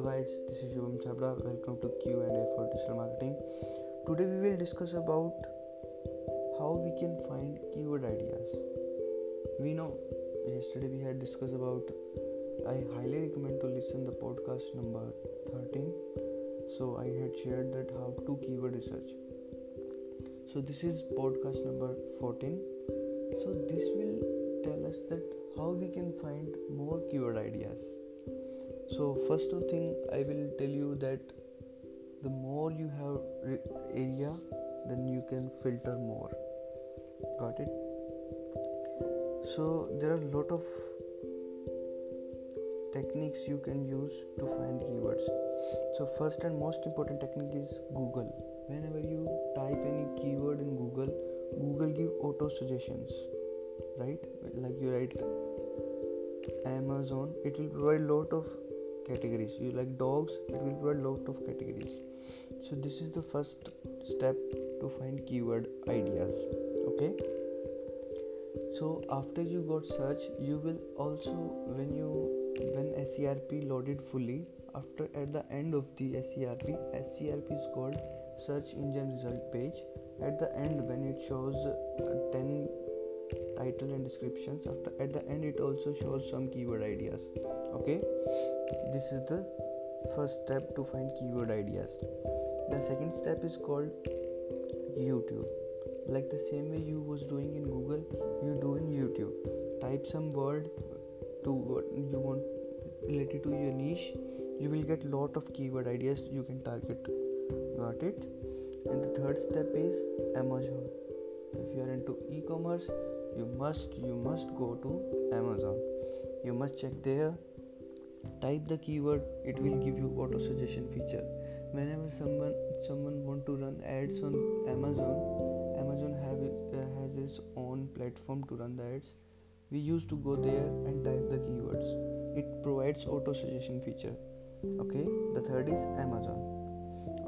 Hello guys, this is Shubham Chhabra. Welcome to Q&A for digital marketing. Today we will discuss about how we can find keyword ideas. We know yesterday we had discussed about I highly recommend to listen the podcast number 13. So I had shared that how to keyword research. So this is podcast number 14. So this will tell us that how we can find more keyword ideas so first of thing i will tell you that the more you have area then you can filter more. Got it? So there are a lot of techniques you can use to find keywords. So first and most important technique is google. Whenever you type any keyword in google google give auto suggestions right? Like you write amazon it will provide lot of categories. You like dogs it will provide lot of categories. So this is the first step to find keyword ideas. Okay? So after you got search you will also when you when serp loaded fully after at the end of the serp serp is called search engine result page. At the end when it shows uh, 10 title and descriptions. After at the end it also shows some keyword ideas. Okay? This is the first step to find keyword ideas. The second step is called youtube. Like the same way you was doing in google you do in youtube. Type some word to what you want related to your niche. You will get lot of keyword ideas you can target. Got it? And the third step is amazon. If you are into e-commerce you must you must go to amazon. You must check there. Type the keyword. It will give you auto suggestion feature. Whenever someone someone want to run ads on amazon amazon have uh, has its own platform to run the ads. We used to go there and type the keywords. It provides auto suggestion feature. Okay? The third is amazon.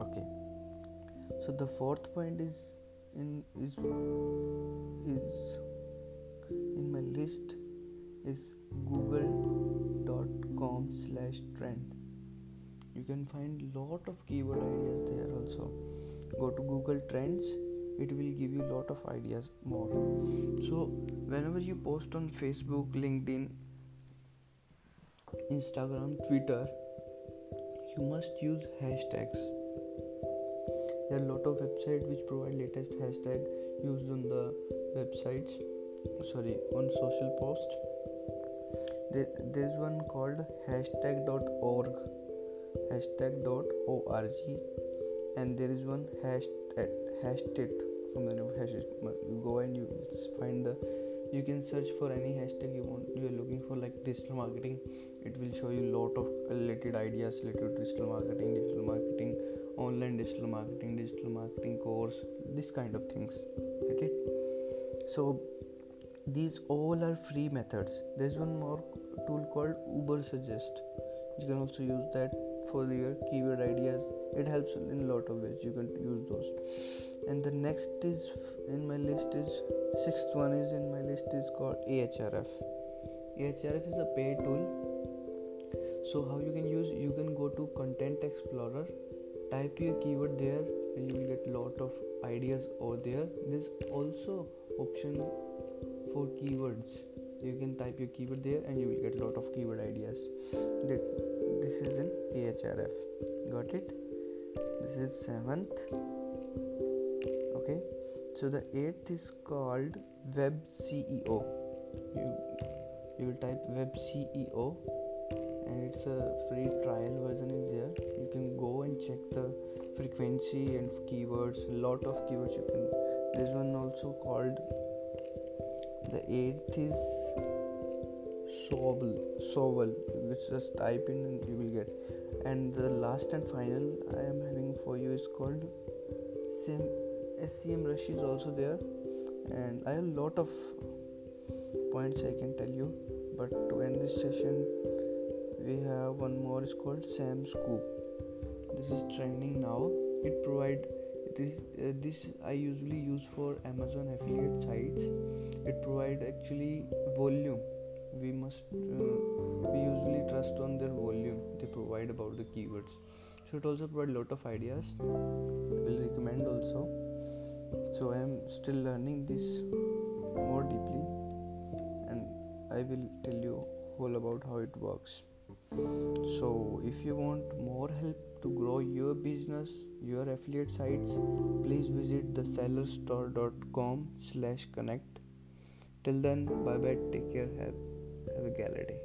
Okay. So the fourth point is in is is list is google.com slash trend. You can find lot of keyword ideas there also. Go to google trends it will give you lot of ideas more. So whenever you post on facebook linkedin instagram twitter you must use hashtags. There are lot of websites which provide latest hashtag used on the websites sorry on social post. There, there's one called hashtag.org hashtag.org and there is one hashtag eh, hashtag from the hashtag. You go and you find the you can search for any hashtag you want. You are looking for like digital marketing. It will show you lot of related ideas related to digital marketing digital marketing online digital marketing digital marketing course this kind of things. Get it? So these all are free methods. There's one more tool called Ubersuggest you can also use that for your keyword ideas. It helps in a lot of ways. You can use those. And the next is in my list is sixth one is in my list is called ahref ahref is a paid tool. So how you can use you can go to content explorer type your keyword there and you will get lot of ideas over there. There's also option for keywords. You can type your keyword there and you will get a lot of keyword ideas. That this is in ahref got it? This is seventh. Okay. So the eighth is called web ceo you you will type web ceo and it's a free trial version is there. You can go and check the frequency and keywords. A lot of keywords you can there's one also called the eighth is Soovle, Soovle, which just type in and you will get. And the last and final I am having for you is called Same SEM Rush is also there, and I have a lot of points I can tell you. But to end this session, we have one more is called Sam Scoop. This is trending now. It provide this uh, this I usually use for Amazon affiliate sites. It provide actually volume. We must uh, we usually trust on their volume. They provide about the keywords. So it also provide lot of ideas. Will recommend also. So i am still learning this more deeply. And i will tell you all about how it works so if you want more help to grow your business your affiliate sites please visit the thesellerstore.com slash connect. Till then bye bye take care. Have, have a gala day